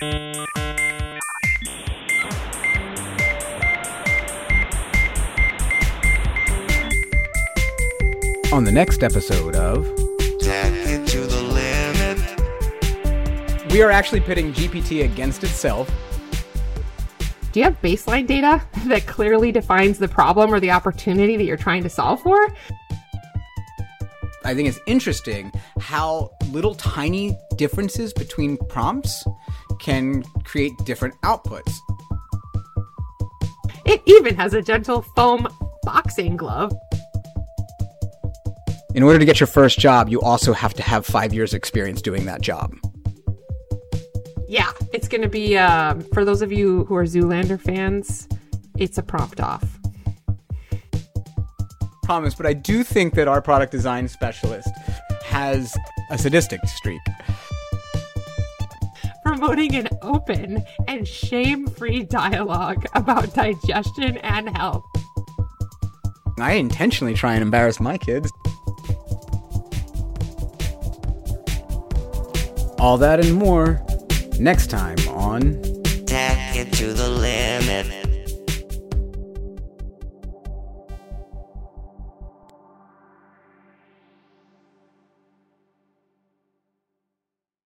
On the next episode of Tap into the limit. We are actually pitting GPT against itself. Do you have baseline data that clearly defines the problem or the opportunity that you're trying to solve for? I think it's interesting how little tiny differences between prompts can create different outputs. It even has a gentle foam boxing glove. In order to get your first job, you also have to have five years' experience doing that job. Yeah, it's going to be, uh, for those of you who are Zoolander fans, it's a prompt off. Promise, but I do think that our product design specialist has a sadistic streak. Promoting an open and shame free dialogue about digestion and health. I intentionally try and embarrass my kids. All that and more next time on Tap into the limit.